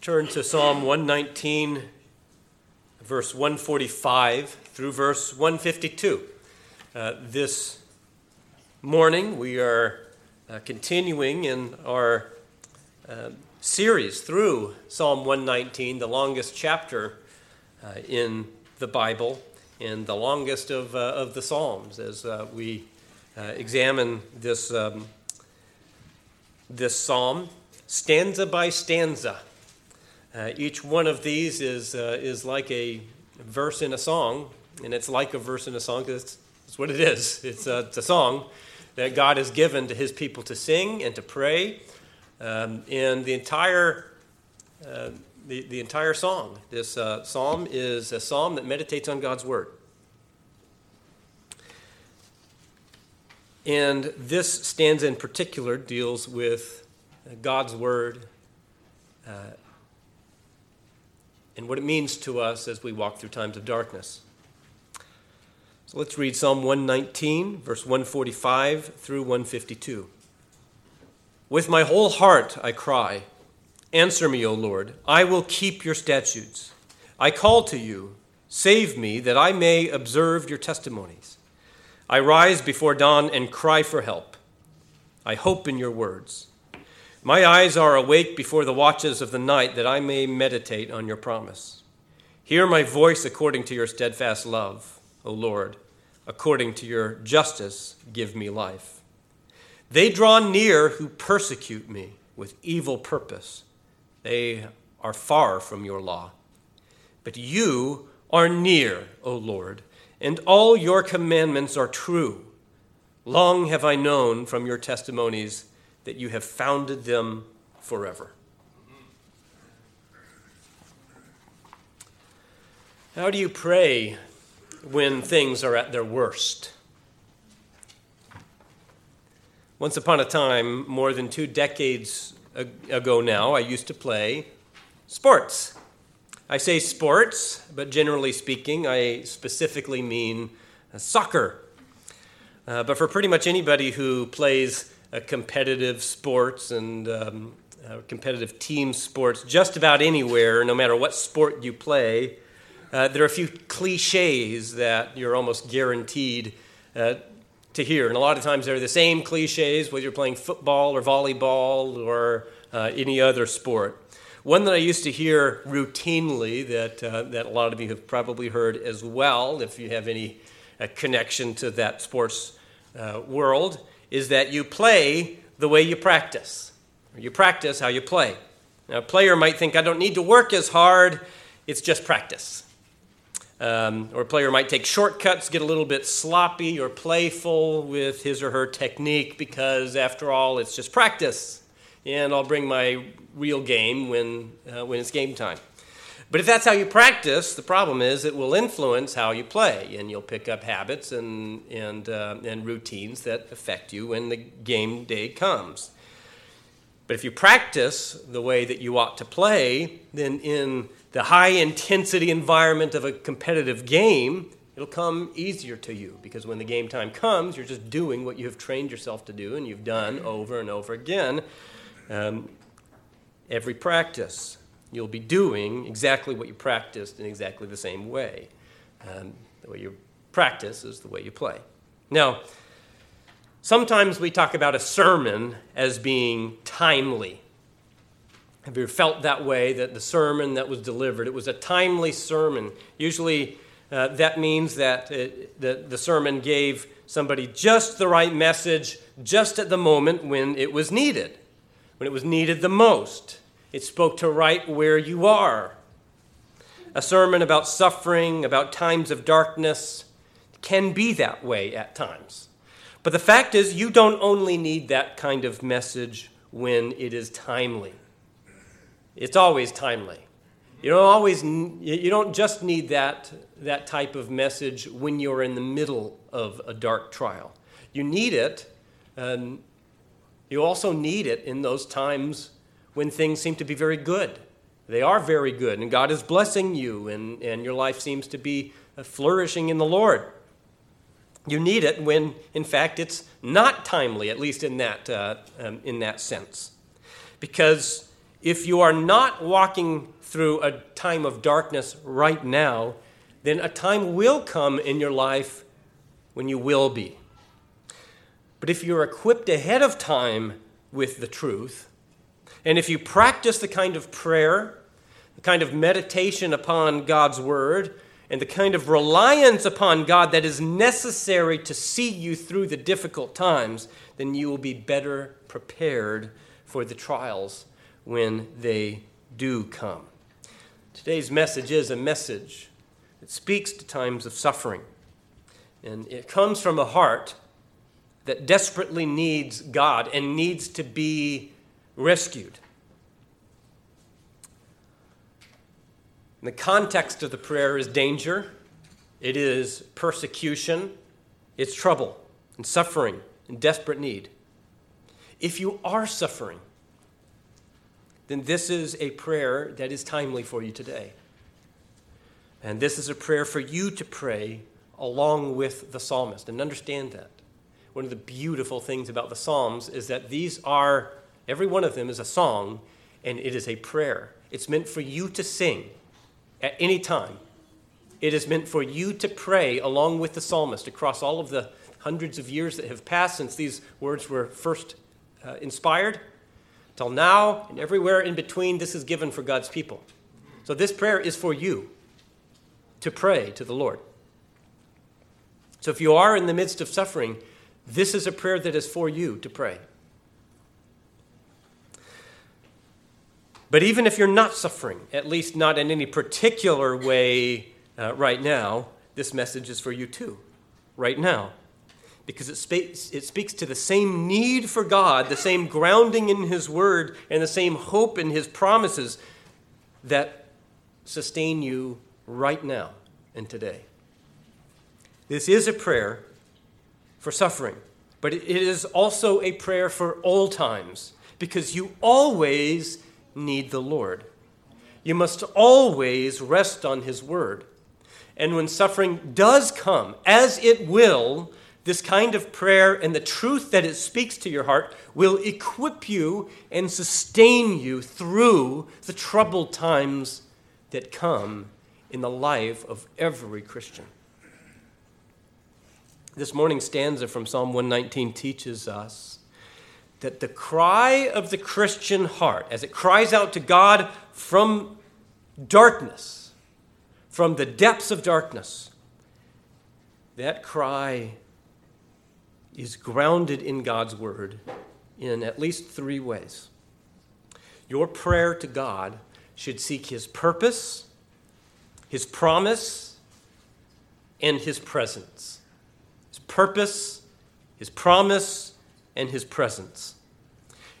Turn to Psalm 119, verse 145 through verse 152. Uh, this morning we are uh, continuing in our uh, series through Psalm 119, the longest chapter uh, in the Bible and the longest of, uh, of the Psalms, as uh, we examine this, um, this psalm stanza by stanza. Uh, each one of these is, uh, is like a verse in a song, and it's like a verse in a song because it's, it's, what it is. It's a, it's a song that God has given to his people to sing and to pray. Um, and the entire, uh, the, the entire song, this uh, psalm, is a psalm that meditates on God's word. And this stanza in particular deals with God's word uh, and what it means to us as we walk through times of darkness. So let's read Psalm 119, verse 145 through 152. With my whole heart I cry, Answer me, O Lord. I will keep your statutes. I call to you, Save me, that I may observe your testimonies. I rise before dawn and cry for help. I hope in your words. My eyes are awake before the watches of the night that I may meditate on your promise. Hear my voice according to your steadfast love, O Lord. According to your justice, give me life. They draw near who persecute me with evil purpose. They are far from your law. But you are near, O Lord, and all your commandments are true. Long have I known from your testimonies that you have founded them forever. How do you pray when things are at their worst? Once upon a time, more than two decades ago now, I used to play sports. I say sports, but generally speaking, I specifically mean soccer. Uh, but for pretty much anybody who plays competitive sports and um, uh, competitive team sports just about anywhere, no matter what sport you play. Uh, there are a few cliches that you're almost guaranteed uh, to hear. And a lot of times they're the same cliches, whether you're playing football or volleyball or uh, any other sport. One that I used to hear routinely that, uh, that a lot of you have probably heard as well, if you have any connection to that sports world, is that you play the way you practice. You practice how you play. Now, a player might think, I don't need to work as hard, it's just practice. Um, or a player might take shortcuts, get a little bit sloppy or playful with his or her technique because, after all, it's just practice. And I'll bring my real game when, uh, when it's game time. But if that's how you practice, the problem is it will influence how you play, and you'll pick up habits and, and, uh, and routines that affect you when the game day comes. But if you practice the way that you ought to play, then in the high intensity environment of a competitive game, it'll come easier to you because when the game time comes, you're just doing what you have trained yourself to do and you've done over and over again um, every practice you'll be doing exactly what you practiced in exactly the same way. Um, the way you practice is the way you play. Now, sometimes we talk about a sermon as being timely. Have you felt that way that the sermon that was delivered, it was a timely sermon? Usually uh, that means that it, the, the sermon gave somebody just the right message just at the moment when it was needed, when it was needed the most. It spoke to right where you are. A sermon about suffering, about times of darkness, can be that way at times. But the fact is, you don't only need that kind of message when it is timely. It's always timely. You don't always you don't just need that that type of message when you're in the middle of a dark trial. You need it, and you also need it in those times when things seem to be very good. They are very good, and God is blessing you, and, and your life seems to be uh, flourishing in the Lord. You need it when, in fact, it's not timely, at least in that, uh, um, in that sense. Because If you are not walking through a time of darkness right now, then a time will come in your life when you will be. But if you're equipped ahead of time with the truth, and if you practice the kind of prayer, the kind of meditation upon God's word, and the kind of reliance upon God that is necessary to see you through the difficult times, then you will be better prepared for the trials when they do come. Today's message is a message that speaks to times of suffering. And it comes from a heart that desperately needs God and needs to be rescued. And the context of the prayer is danger, it is persecution, it's trouble and suffering and desperate need. If you are suffering, then this is a prayer that is timely for you today. And this is a prayer for you to pray along with the psalmist. And understand that. One of the beautiful things about the Psalms is that these are, every one of them is a song, and it is a prayer. It's meant for you to sing at any time. It is meant for you to pray along with the psalmist across all of the hundreds of years that have passed since these words were first uh, inspired Till now and everywhere in between, this is given for God's people. So this prayer is for you to pray to the Lord. So if you are in the midst of suffering, this is a prayer that is for you to pray. But even if you're not suffering, at least not in any particular way uh, right now, this message is for you too, right now because it speaks, it speaks to the same need for God, the same grounding in His Word, and the same hope in His promises that sustain you right now and today. This is a prayer for suffering, but it is also a prayer for all times because you always need the Lord. You must always rest on His Word. And when suffering does come, as it will, this kind of prayer and the truth that it speaks to your heart will equip you and sustain you through the troubled times that come in the life of every Christian. This morning's stanza from Psalm 119 teaches us that the cry of the Christian heart, as it cries out to God from darkness, from the depths of darkness, that cry is grounded in God's word in at least three ways. Your prayer to God should seek his purpose, his promise, and his presence. His purpose, his promise, and his presence.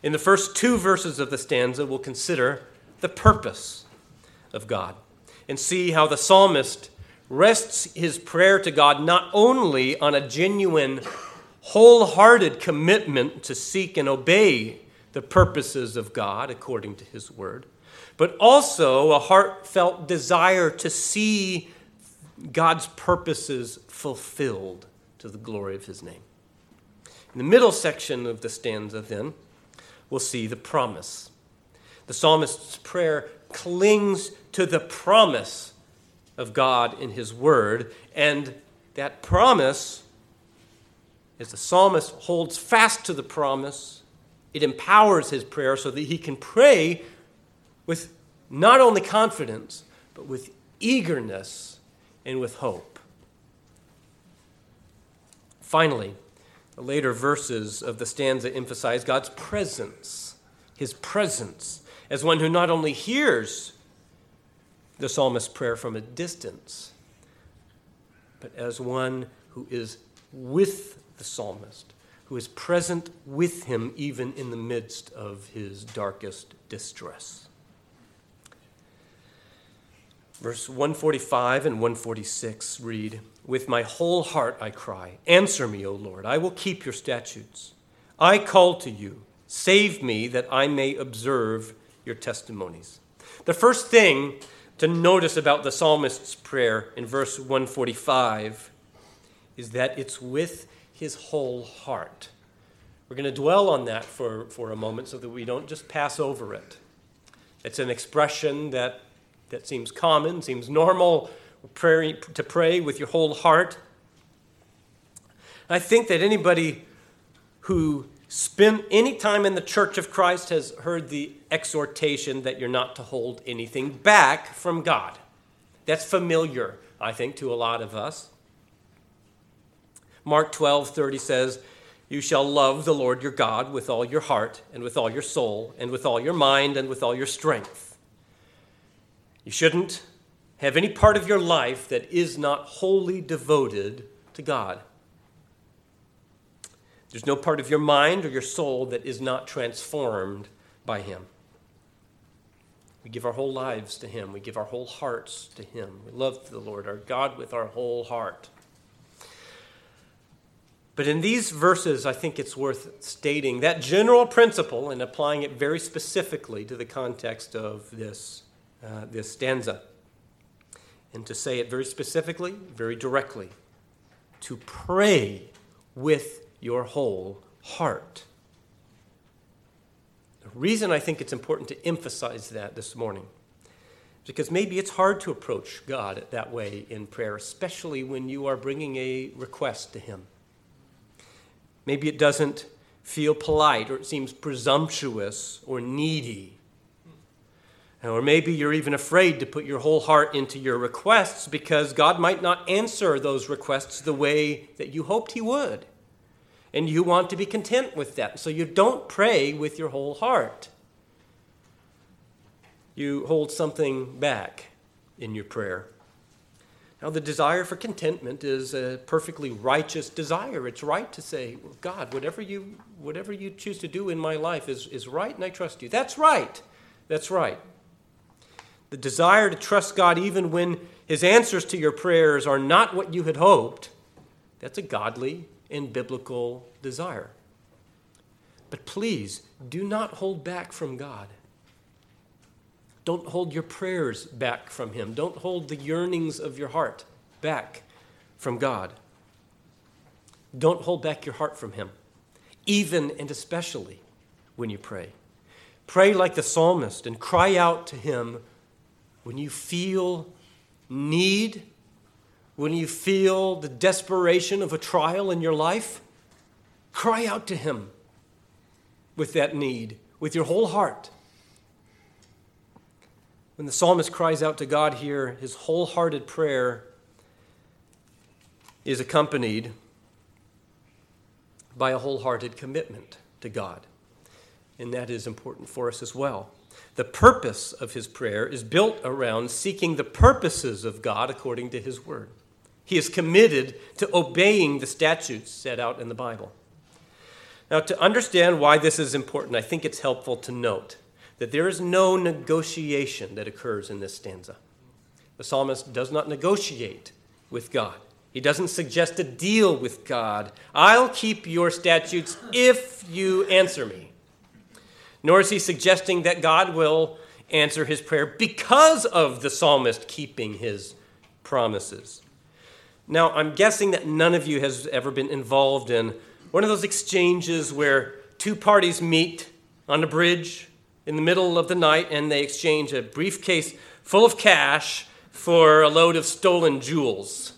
In the first two verses of the stanza, we'll consider the purpose of God and see how the psalmist rests his prayer to God not only on a genuine wholehearted commitment to seek and obey the purposes of God according to His Word, but also a heartfelt desire to see God's purposes fulfilled to the glory of His name. In the middle section of the stanza, then, we'll see the promise. The psalmist's prayer clings to the promise of God in His Word, and that promise as the psalmist holds fast to the promise, it empowers his prayer so that he can pray with not only confidence, but with eagerness and with hope. Finally, the later verses of the stanza emphasize God's presence, his presence, as one who not only hears the psalmist's prayer from a distance, but as one who is with the psalmist, who is present with him even in the midst of his darkest distress. Verse 145 and 146 read With my whole heart I cry, Answer me, O Lord, I will keep your statutes. I call to you, save me that I may observe your testimonies. The first thing to notice about the psalmist's prayer in verse 145 is that it's with his whole heart. We're going to dwell on that for, for a moment so that we don't just pass over it. It's an expression that, that seems common, seems normal pray, to pray with your whole heart. I think that anybody who spent any time in the church of Christ has heard the exhortation that you're not to hold anything back from God. That's familiar, I think, to a lot of us. Mark 12, 30 says, You shall love the Lord your God with all your heart, and with all your soul, and with all your mind, and with all your strength. You shouldn't have any part of your life that is not wholly devoted to God. There's no part of your mind or your soul that is not transformed by Him. We give our whole lives to Him. We give our whole hearts to Him. We love the Lord, our God, with our whole heart. But in these verses, I think it's worth stating that general principle and applying it very specifically to the context of this, uh, this stanza. And to say it very specifically, very directly, to pray with your whole heart. The reason I think it's important to emphasize that this morning because maybe it's hard to approach God that way in prayer, especially when you are bringing a request to Him. Maybe it doesn't feel polite or it seems presumptuous or needy. Or maybe you're even afraid to put your whole heart into your requests because God might not answer those requests the way that you hoped He would. And you want to be content with that. So you don't pray with your whole heart. You hold something back in your prayer. Now, the desire for contentment is a perfectly righteous desire. It's right to say, God, whatever you, whatever you choose to do in my life is, is right, and I trust you. That's right. That's right. The desire to trust God even when his answers to your prayers are not what you had hoped, that's a godly and biblical desire. But please do not hold back from God. Don't hold your prayers back from Him. Don't hold the yearnings of your heart back from God. Don't hold back your heart from Him, even and especially when you pray. Pray like the psalmist and cry out to Him when you feel need, when you feel the desperation of a trial in your life. Cry out to Him with that need, with your whole heart. When the psalmist cries out to God here, his wholehearted prayer is accompanied by a wholehearted commitment to God. And that is important for us as well. The purpose of his prayer is built around seeking the purposes of God according to his word. He is committed to obeying the statutes set out in the Bible. Now, to understand why this is important, I think it's helpful to note that there is no negotiation that occurs in this stanza. The psalmist does not negotiate with God. He doesn't suggest a deal with God. I'll keep your statutes if you answer me. Nor is he suggesting that God will answer his prayer because of the psalmist keeping his promises. Now, I'm guessing that none of you has ever been involved in one of those exchanges where two parties meet on a bridge in the middle of the night and they exchange a briefcase full of cash for a load of stolen jewels.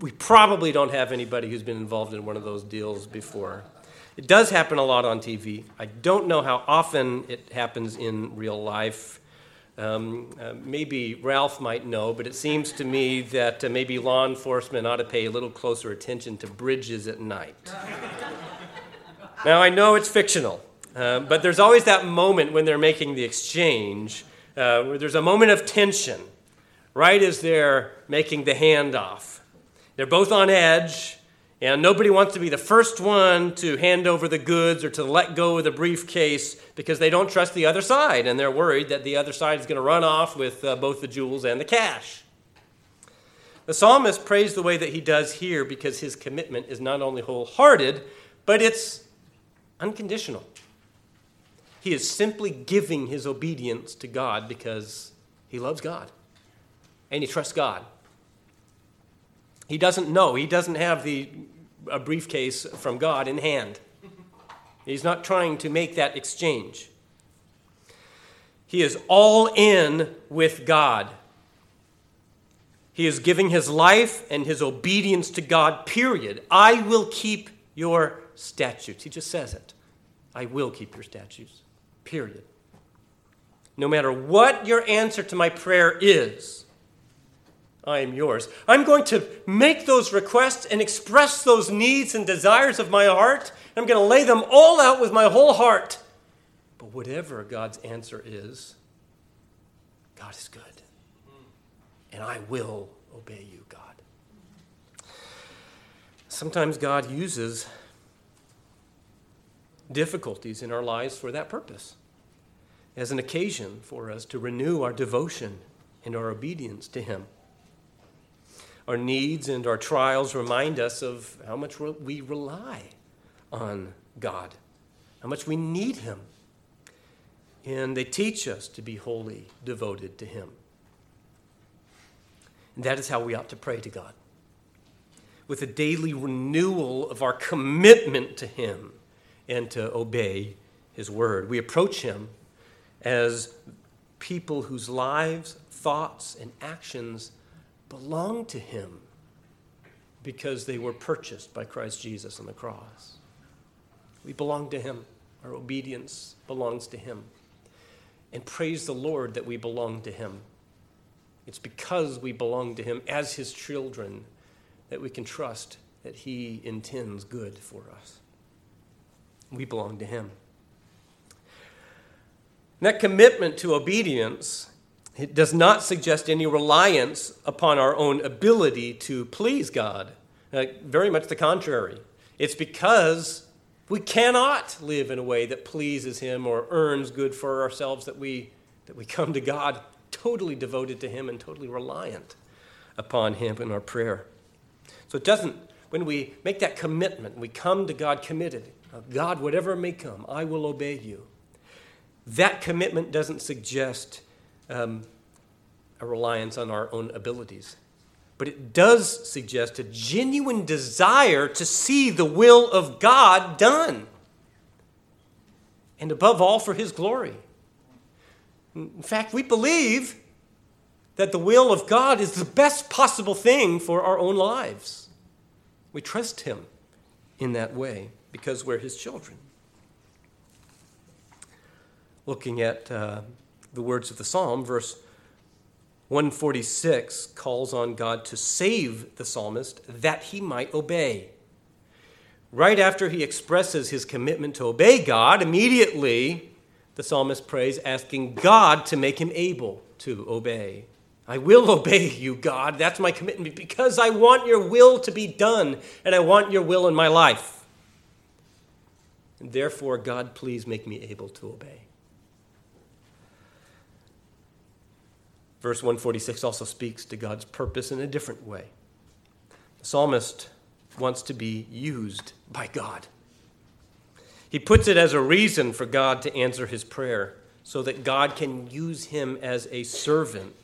We probably don't have anybody who's been involved in one of those deals before. It does happen a lot on TV. I don't know how often it happens in real life. Um, uh, maybe Ralph might know, but it seems to me that uh, maybe law enforcement ought to pay a little closer attention to bridges at night. now, I know it's fictional, uh, but there's always that moment when they're making the exchange uh, where there's a moment of tension right as they're making the handoff. They're both on edge, and nobody wants to be the first one to hand over the goods or to let go of the briefcase because they don't trust the other side, and they're worried that the other side is going to run off with uh, both the jewels and the cash. The psalmist prays the way that he does here because his commitment is not only wholehearted, but it's unconditional. He is simply giving his obedience to God because he loves God and he trusts God. He doesn't know, he doesn't have the, a briefcase from God in hand. He's not trying to make that exchange. He is all in with God. He is giving his life and his obedience to God, period. I will keep your statutes. He just says it. I will keep your statutes, period. No matter what your answer to my prayer is, I am yours. I'm going to make those requests and express those needs and desires of my heart. I'm going to lay them all out with my whole heart. But whatever God's answer is, God is good. And I will obey you, God. Sometimes God uses difficulties in our lives for that purpose, as an occasion for us to renew our devotion and our obedience to Him. Our needs and our trials remind us of how much we rely on God, how much we need Him. And they teach us to be wholly devoted to Him. And that is how we ought to pray to God with a daily renewal of our commitment to Him and to obey His word. We approach Him as people whose lives, thoughts, and actions belong to him because they were purchased by Christ Jesus on the cross. We belong to him. Our obedience belongs to him. And praise the Lord that we belong to him. It's because we belong to him as his children that we can trust that he intends good for us. We belong to him. that commitment to obedience it does not suggest any reliance upon our own ability to please God. Uh, very much the contrary. It's because we cannot live in a way that pleases Him or earns good for ourselves that we, that we come to God totally devoted to Him and totally reliant upon Him in our prayer. So it doesn't, when we make that commitment, we come to God committed, uh, God, whatever may come, I will obey you. That commitment doesn't suggest um, a reliance on our own abilities. But it does suggest a genuine desire to see the will of God done. And above all, for His glory. In fact, we believe that the will of God is the best possible thing for our own lives. We trust Him in that way because we're His children. Looking at uh, the words of the psalm, verse 146 calls on God to save the psalmist that he might obey. Right after he expresses his commitment to obey God, immediately the psalmist prays, asking God to make him able to obey. I will obey you, God. That's my commitment because I want your will to be done and I want your will in my life. And therefore, God, please make me able to obey. Verse 146 also speaks to God's purpose in a different way. The psalmist wants to be used by God. He puts it as a reason for God to answer his prayer so that God can use him as a servant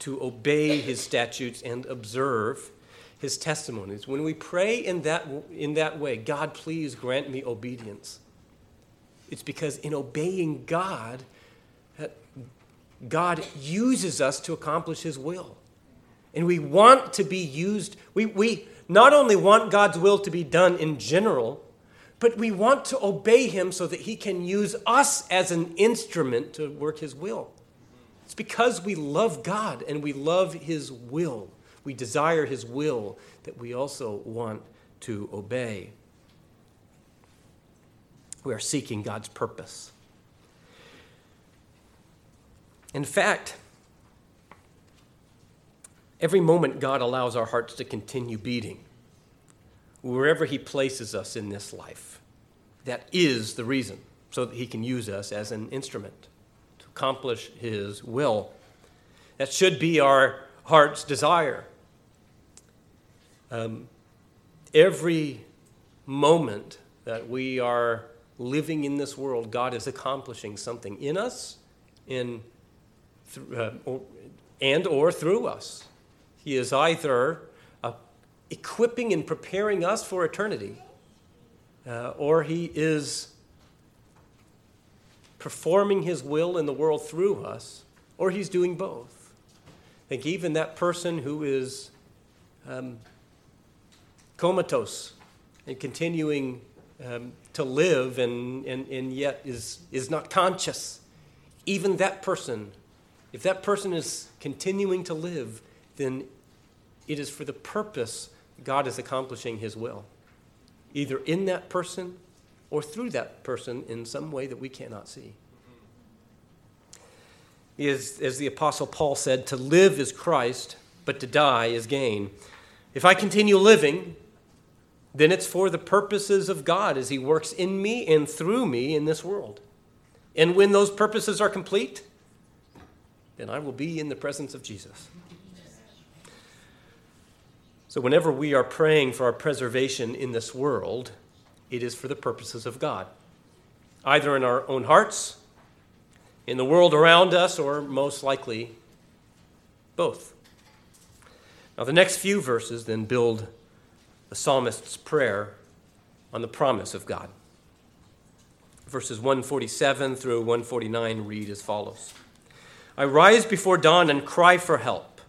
to obey his statutes and observe his testimonies. When we pray in that, in that way, God, please grant me obedience. It's because in obeying God, God uses us to accomplish His will. And we want to be used. We, we not only want God's will to be done in general, but we want to obey Him so that He can use us as an instrument to work His will. It's because we love God and we love His will. We desire His will that we also want to obey. We are seeking God's purpose. In fact, every moment God allows our hearts to continue beating, wherever He places us in this life, that is the reason, so that He can use us as an instrument to accomplish His will. That should be our heart's desire. Um, every moment that we are living in this world, God is accomplishing something in us, in uh, and or through us. He is either uh, equipping and preparing us for eternity, uh, or he is performing his will in the world through us, or he's doing both. I think even that person who is um, comatose and continuing um, to live and, and, and yet is, is not conscious, even that person, if that person is continuing to live, then it is for the purpose God is accomplishing his will, either in that person or through that person in some way that we cannot see. Is, as the Apostle Paul said, to live is Christ, but to die is gain. If I continue living, then it's for the purposes of God as He works in me and through me in this world. And when those purposes are complete, then I will be in the presence of Jesus. So, whenever we are praying for our preservation in this world, it is for the purposes of God, either in our own hearts, in the world around us, or most likely both. Now, the next few verses then build the psalmist's prayer on the promise of God. Verses 147 through 149 read as follows I rise before dawn and cry for help.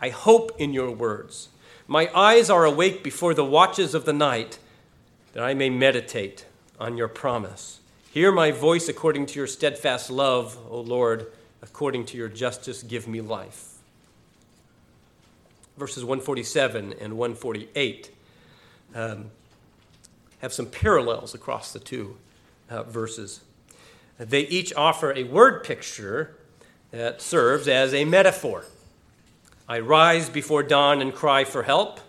I hope in your words. My eyes are awake before the watches of the night, that I may meditate on your promise. Hear my voice according to your steadfast love, O Lord, according to your justice, give me life. Verses 147 and 148 um, have some parallels across the two uh, verses. They each offer a word picture that serves as a metaphor. I rise before dawn and cry for help,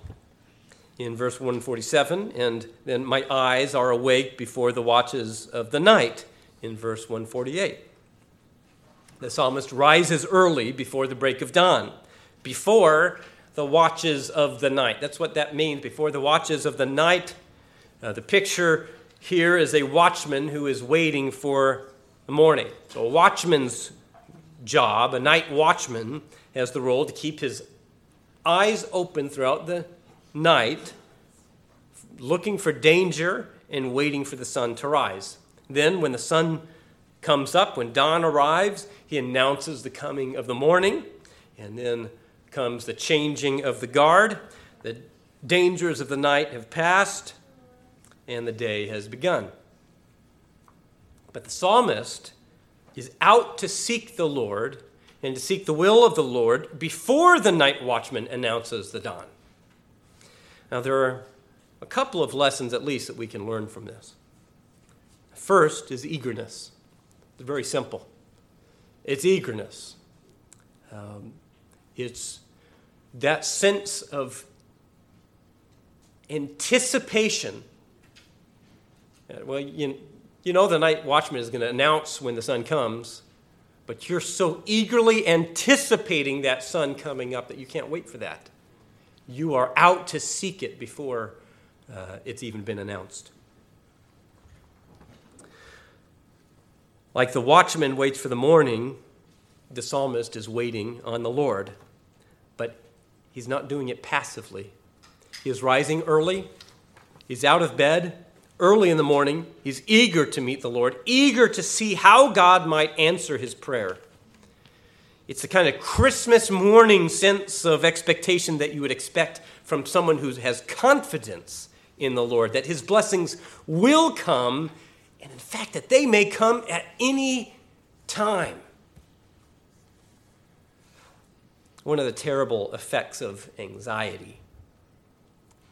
in verse 147, and then my eyes are awake before the watches of the night, in verse 148. The psalmist rises early before the break of dawn, before the watches of the night. That's what that means, before the watches of the night. Uh, the picture here is a watchman who is waiting for the morning. So, a watchman's job, a night watchman, has the role to keep his eyes open throughout the night, looking for danger and waiting for the sun to rise. Then, when the sun comes up, when dawn arrives, he announces the coming of the morning, and then comes the changing of the guard. The dangers of the night have passed, and the day has begun. But the psalmist is out to seek the Lord and to seek the will of the Lord before the night watchman announces the dawn. Now, there are a couple of lessons at least that we can learn from this. First is eagerness. It's very simple. It's eagerness. Um, it's that sense of anticipation. Uh, well, you, you know the night watchman is going to announce when the sun comes, but you're so eagerly anticipating that sun coming up that you can't wait for that. You are out to seek it before uh, it's even been announced. Like the watchman waits for the morning, the psalmist is waiting on the Lord, but he's not doing it passively. He is rising early, he's out of bed, early in the morning. He's eager to meet the Lord, eager to see how God might answer his prayer. It's the kind of Christmas morning sense of expectation that you would expect from someone who has confidence in the Lord, that his blessings will come, and in fact, that they may come at any time. One of the terrible effects of anxiety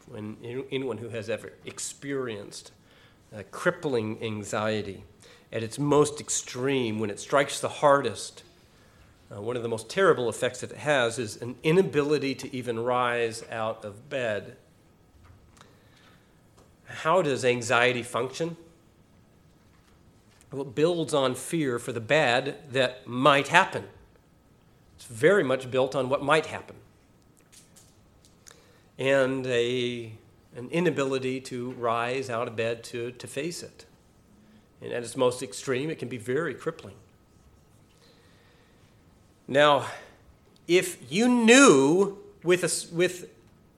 when anyone who has ever experienced uh, crippling anxiety at its most extreme, when it strikes the hardest, uh, one of the most terrible effects that it has is an inability to even rise out of bed. How does anxiety function? Well, it builds on fear for the bad that might happen. It's very much built on what might happen. And a an inability to rise out of bed to, to face it. And at its most extreme, it can be very crippling. Now, if you knew with a, with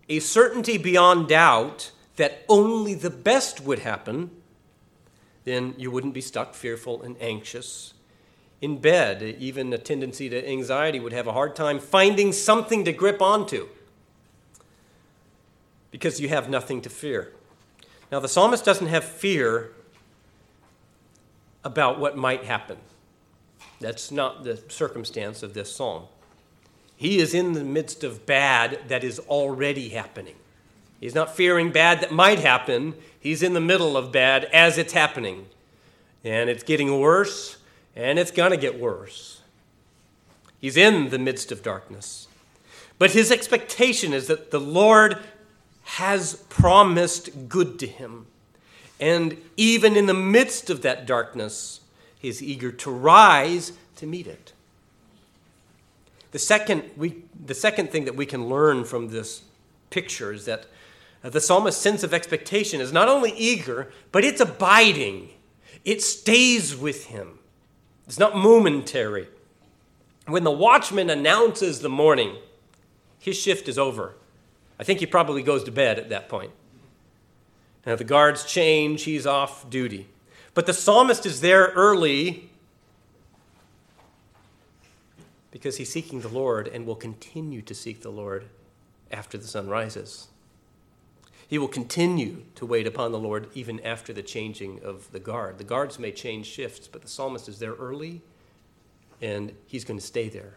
a certainty beyond doubt that only the best would happen, then you wouldn't be stuck fearful and anxious, in bed, even a tendency to anxiety, would have a hard time finding something to grip onto because you have nothing to fear. Now, the psalmist doesn't have fear about what might happen. That's not the circumstance of this psalm. He is in the midst of bad that is already happening. He's not fearing bad that might happen. He's in the middle of bad as it's happening. And it's getting worse, and it's going to get worse. He's in the midst of darkness. But his expectation is that the Lord has promised good to him. And even in the midst of that darkness, he is eager to rise to meet it. The second, we, the second thing that we can learn from this picture is that uh, the psalmist's sense of expectation is not only eager, but it's abiding. It stays with him. It's not momentary. When the watchman announces the morning, his shift is over. I think he probably goes to bed at that point. Now the guards change, he's off duty. But the psalmist is there early because he's seeking the Lord and will continue to seek the Lord after the sun rises. He will continue to wait upon the Lord even after the changing of the guard. The guards may change shifts, but the psalmist is there early and he's going to stay there.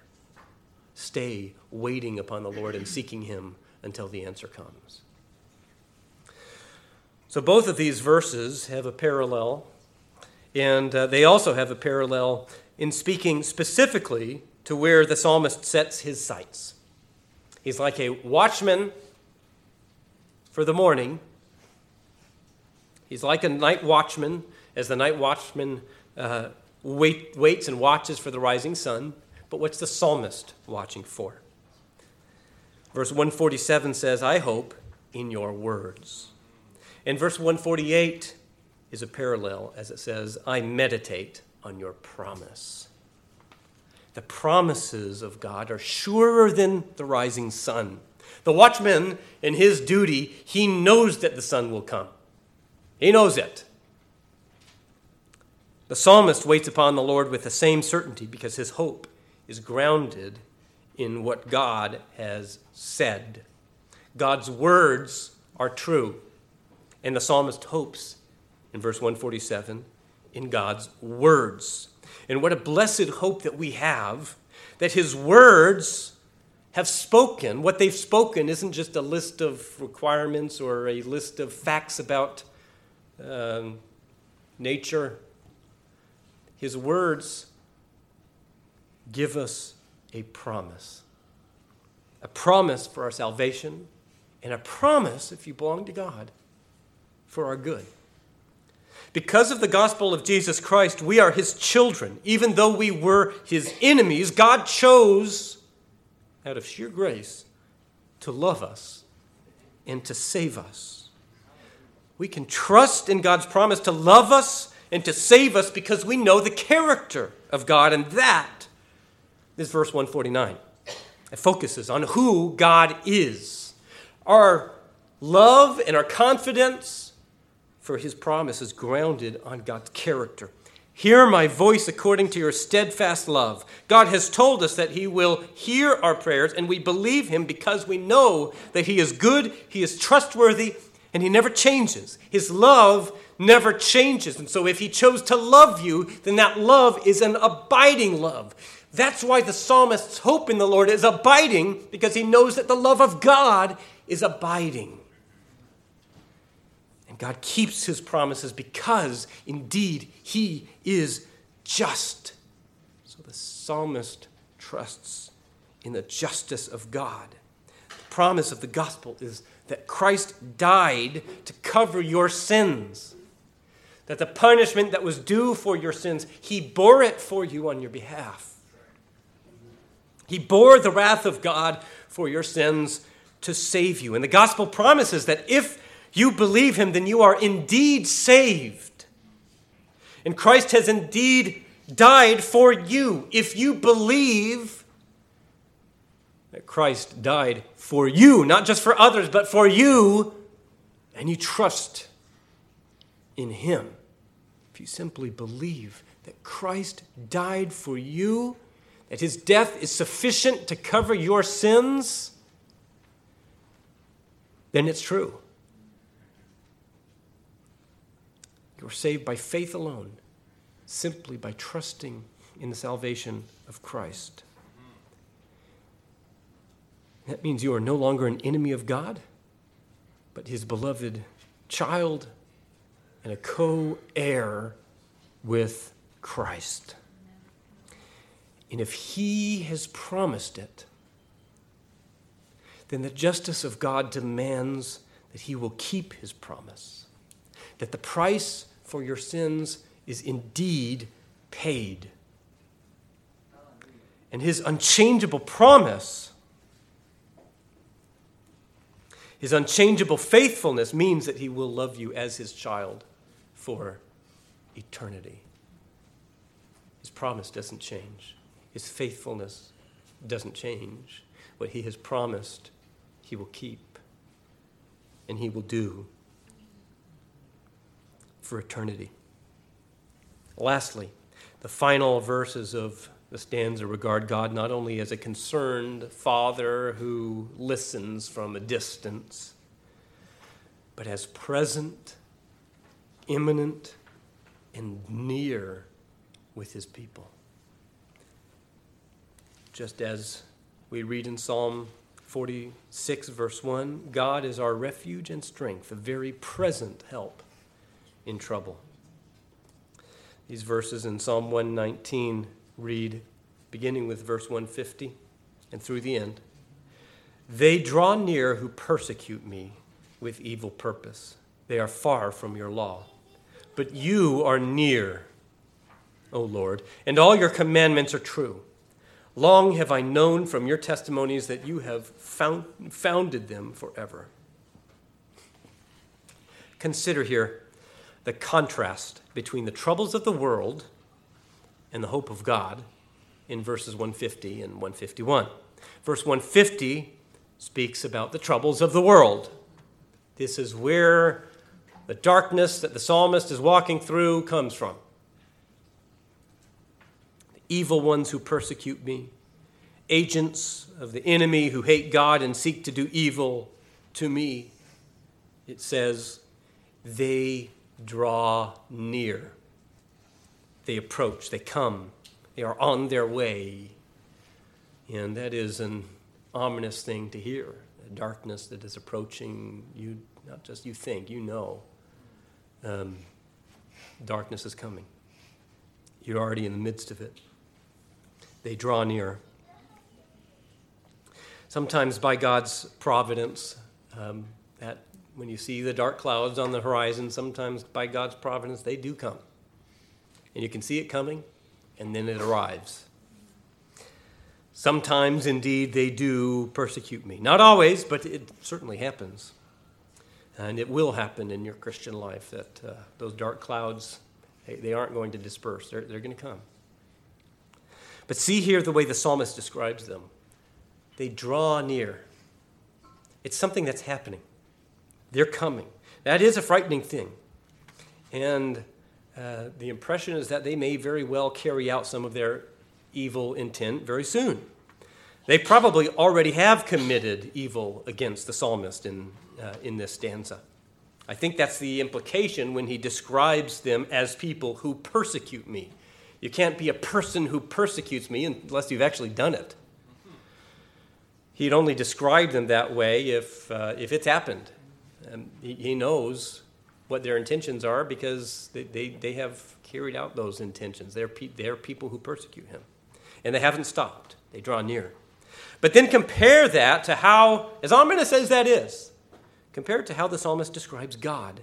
Stay waiting upon the Lord and seeking him until the answer comes. So both of these verses have a parallel, and uh, they also have a parallel in speaking specifically to where the psalmist sets his sights. He's like a watchman for the morning. He's like a night watchman, as the night watchman uh, wait, waits and watches for the rising sun. But what's the psalmist watching for? Verse 147 says, I hope in your words. And verse 148 is a parallel as it says, I meditate on your promise. The promises of God are surer than the rising sun. The watchman, in his duty, he knows that the sun will come. He knows it. The psalmist waits upon the Lord with the same certainty because his hope is grounded in what God has said. God's words are true. And the psalmist hopes in verse 147 in God's words. And what a blessed hope that we have that his words have spoken. What they've spoken isn't just a list of requirements or a list of facts about um, nature. His words give us a promise a promise for our salvation, and a promise, if you belong to God, for our good. Because of the gospel of Jesus Christ, we are his children. Even though we were his enemies, God chose, out of sheer grace, to love us and to save us. We can trust in God's promise to love us and to save us because we know the character of God, and that is verse 149. It focuses on who God is. Our love and our confidence for his promise is grounded on God's character. Hear my voice according to your steadfast love. God has told us that He will hear our prayers, and we believe Him because we know that He is good, He is trustworthy, and He never changes. His love never changes. And so, if He chose to love you, then that love is an abiding love. That's why the psalmist's hope in the Lord is abiding, because he knows that the love of God is abiding. And God keeps his promises because indeed he is just. So the psalmist trusts in the justice of God. The promise of the gospel is that Christ died to cover your sins. That the punishment that was due for your sins, he bore it for you on your behalf. He bore the wrath of God for your sins to save you. And the gospel promises that if you believe him, then you are indeed saved. And Christ has indeed died for you. If you believe that Christ died for you, not just for others, but for you, and you trust in him, if you simply believe that Christ died for you, that his death is sufficient to cover your sins, then it's true. You're saved by faith alone, simply by trusting in the salvation of Christ. That means you are no longer an enemy of God, but his beloved child and a co heir with Christ. And if he has promised it, then the justice of God demands that he will keep his promise, that the price for your sins is indeed paid. And his unchangeable promise, his unchangeable faithfulness means that he will love you as his child for eternity. His promise doesn't change, his faithfulness doesn't change. What he has promised, he will keep and he will do for eternity. Lastly, the final verses of the stanza regard God not only as a concerned father who listens from a distance, but as present, immanent, and near with his people. Just as we read in Psalm 46, verse 1 God is our refuge and strength, a very present help in trouble. These verses in Psalm 119 read, beginning with verse 150 and through the end They draw near who persecute me with evil purpose. They are far from your law. But you are near, O Lord, and all your commandments are true. Long have I known from your testimonies that you have found, founded them forever. Consider here the contrast between the troubles of the world and the hope of God in verses 150 and 151. Verse 150 speaks about the troubles of the world. This is where the darkness that the psalmist is walking through comes from. The evil ones who persecute me, agents of the enemy who hate God and seek to do evil to me. It says, they draw near. They approach, they come, they are on their way. And that is an ominous thing to hear a darkness that is approaching you, not just you think, you know. Um, darkness is coming. You're already in the midst of it. They draw near. Sometimes, by God's providence, um, that when you see the dark clouds on the horizon, sometimes by God's providence, they do come. And you can see it coming, and then it arrives. Sometimes, indeed, they do persecute me. Not always, but it certainly happens. And it will happen in your Christian life that uh, those dark clouds, they, they, aren't going to disperse, they're, they're going to come. But see here the way the psalmist describes them they draw near. It's something that's happening. They're coming. That is a frightening thing. And uh, the impression is that they may very well carry out some of their evil intent very soon. They probably already have committed evil against the psalmist in, uh, in this stanza. I think that's the implication when he describes them as people who persecute me. You can't be a person who persecutes me unless you've actually done it. He'd only describe them that way if, uh, if it's happened. Um, he, he, knows what their intentions are because they, they, they have carried out those intentions. They're, pe- they're people who persecute him. And they haven't stopped, they draw near. But then compare that to how, as ominous as that is, compare it to how the psalmist describes God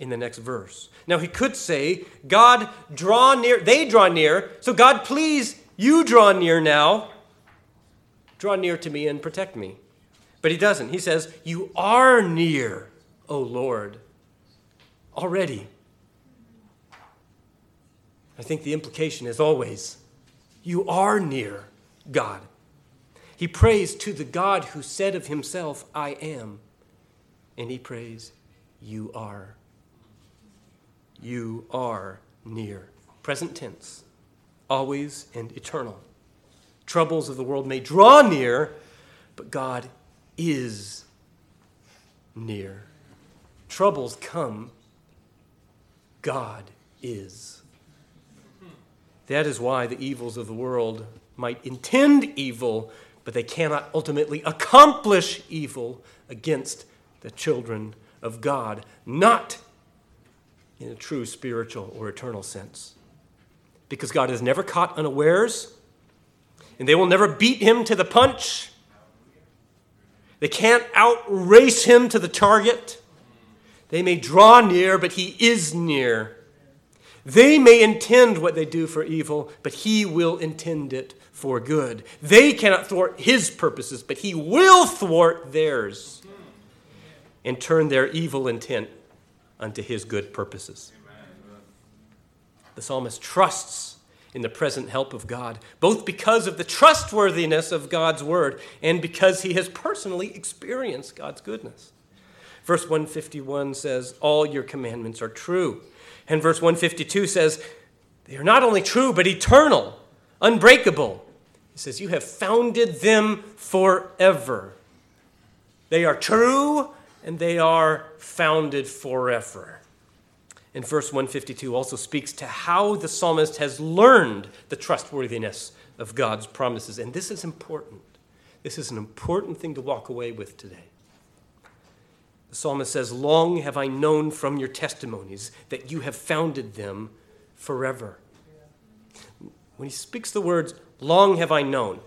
in the next verse. Now, he could say, God, draw near, they draw near, so God, please, you draw near now. Draw near to me and protect me. But he doesn't. He says, You are near, O Lord, already. I think the implication is always, You are near God. He prays to the God who said of himself, I am. And he prays, You are. You are near. present tense, always and eternal. Troubles of the world may draw near, but God is near. Troubles come, God is. That is why the evils of the world might intend evil, but they cannot ultimately accomplish evil against the children of God, not in a true spiritual or eternal sense. Because God is never caught unawares, and they will never beat him to the punch. They can't outrace him to the target. They may draw near, but he is near. They may intend what they do for evil, but he will intend it for good. They cannot thwart his purposes, but he will thwart theirs and turn their evil intent unto his good purposes. The psalmist trusts in the present help of God, both because of the trustworthiness of God's word and because he has personally experienced God's goodness. Verse 151 says, All your commandments are true. And verse 152 says, They are not only true, but eternal, unbreakable. He says, You have founded them forever. They are true and they are founded forever. And verse 152 also speaks to how the psalmist has learned the trustworthiness of God's promises. And this is important. This is an important thing to walk away with today. The psalmist says, Long have I known from your testimonies that you have founded them forever. When he speaks the words, Long have I known,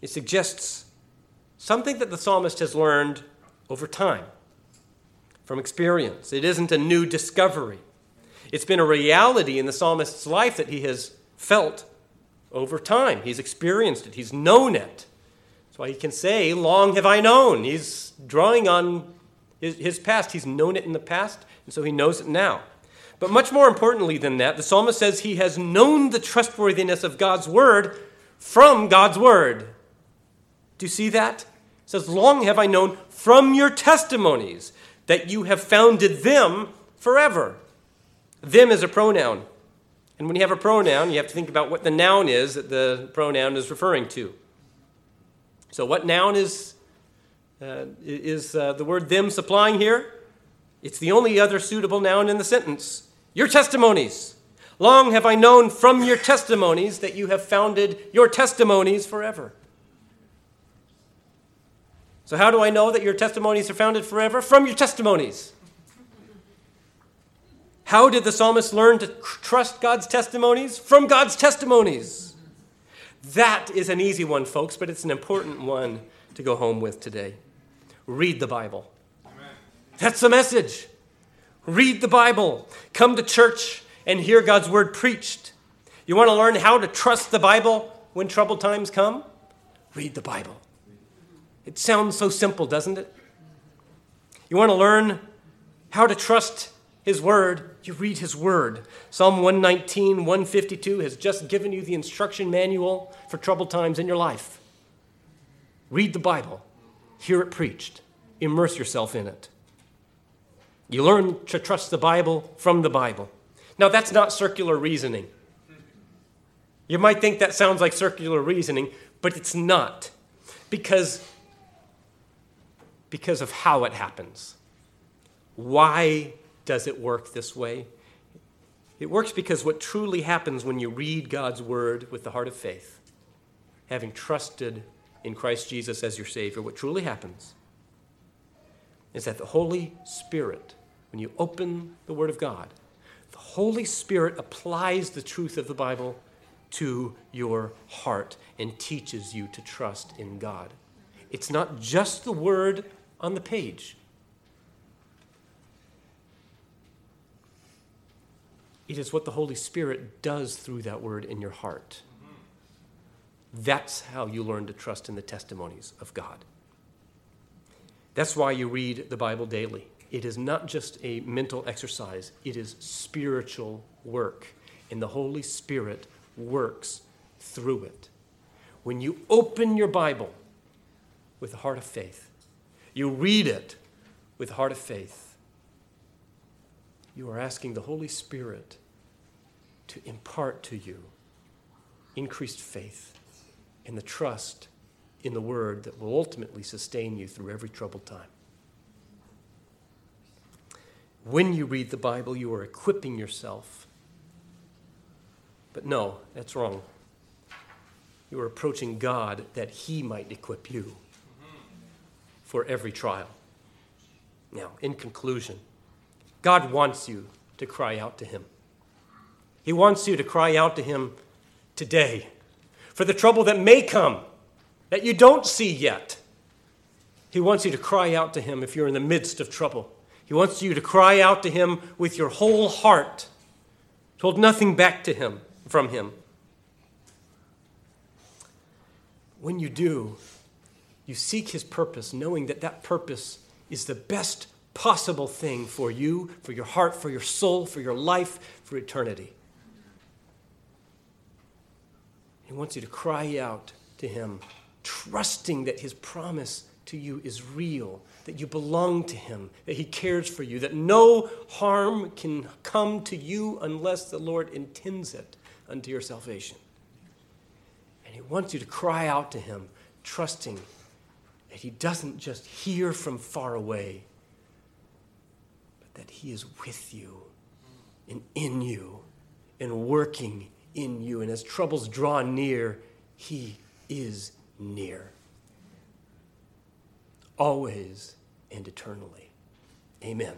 it suggests something that the psalmist has learned over time from experience. It isn't a new discovery. It's been a reality in the psalmist's life that he has felt over time. He's experienced it, he's known it. That's why he can say, Long have I known. He's drawing on his, his past. He's known it in the past, and so he knows it now. But much more importantly than that, the psalmist says he has known the trustworthiness of God's word from God's word. Do you see that? Says, Long have I known from your testimonies that you have founded them forever. Them is a pronoun. And when you have a pronoun, you have to think about what the noun is that the pronoun is referring to. So, what noun is, uh, is uh, the word them supplying here? It's the only other suitable noun in the sentence. Your testimonies. Long have I known from your testimonies that you have founded your testimonies forever. So, how do I know that your testimonies are founded forever? From your testimonies. How did the psalmist learn to trust God's testimonies? From God's testimonies. That is an easy one, folks, but it's an important one to go home with today. Read the Bible. Amen. That's the message. Read the Bible. Come to church and hear God's word preached. You want to learn how to trust the Bible when troubled times come? Read the Bible. It sounds so simple, doesn't it? You want to learn how to trust his word, you read his word. Psalm 119, 152 has just given you the instruction manual for troubled times in your life. Read the Bible, hear it preached, immerse yourself in it. You learn to trust the Bible from the Bible. Now, that's not circular reasoning. You might think that sounds like circular reasoning, but it's not because, because of how it happens. Why does it work this way? It works because what truly happens when you read God's word with the heart of faith, having trusted in Christ Jesus as your Savior, what truly happens is that the Holy Spirit, when you open the Word of God, the Holy Spirit applies the truth of the Bible to your heart and teaches you to trust in God. It's not just the Word on the page. It is what the Holy Spirit does through that word in your heart. That's how you learn to trust in the testimonies of God. That's why you read the Bible daily. It is not just a mental exercise, it is spiritual work. And the Holy Spirit works through it. When you open your Bible with a heart of faith, you read it with heart of faith, you are asking the Holy Spirit to impart to you increased faith and the trust in the word that will ultimately sustain you through every troubled time. When you read the Bible, you are equipping yourself. But no, that's wrong. You are approaching God that He might equip you for every trial. Now, in conclusion, God wants you to cry out to Him. He wants you to cry out to Him today for the trouble that may come, that you don't see yet. He wants you to cry out to Him if you're in the midst of trouble. He wants you to cry out to Him with your whole heart, hold nothing back to Him from Him. When you do, you seek His purpose, knowing that that purpose is the best possible thing for you, for your heart, for your soul, for your life, for eternity. He wants you to cry out to Him, trusting that His promise to you is real, that you belong to Him, that He cares for you, that no harm can come to you unless the Lord intends it unto your salvation. And He wants you to cry out to Him, trusting that He doesn't just hear from far away, but that He is with you and in you and working in you. And as troubles draw near, He is near. Always and eternally. Amen.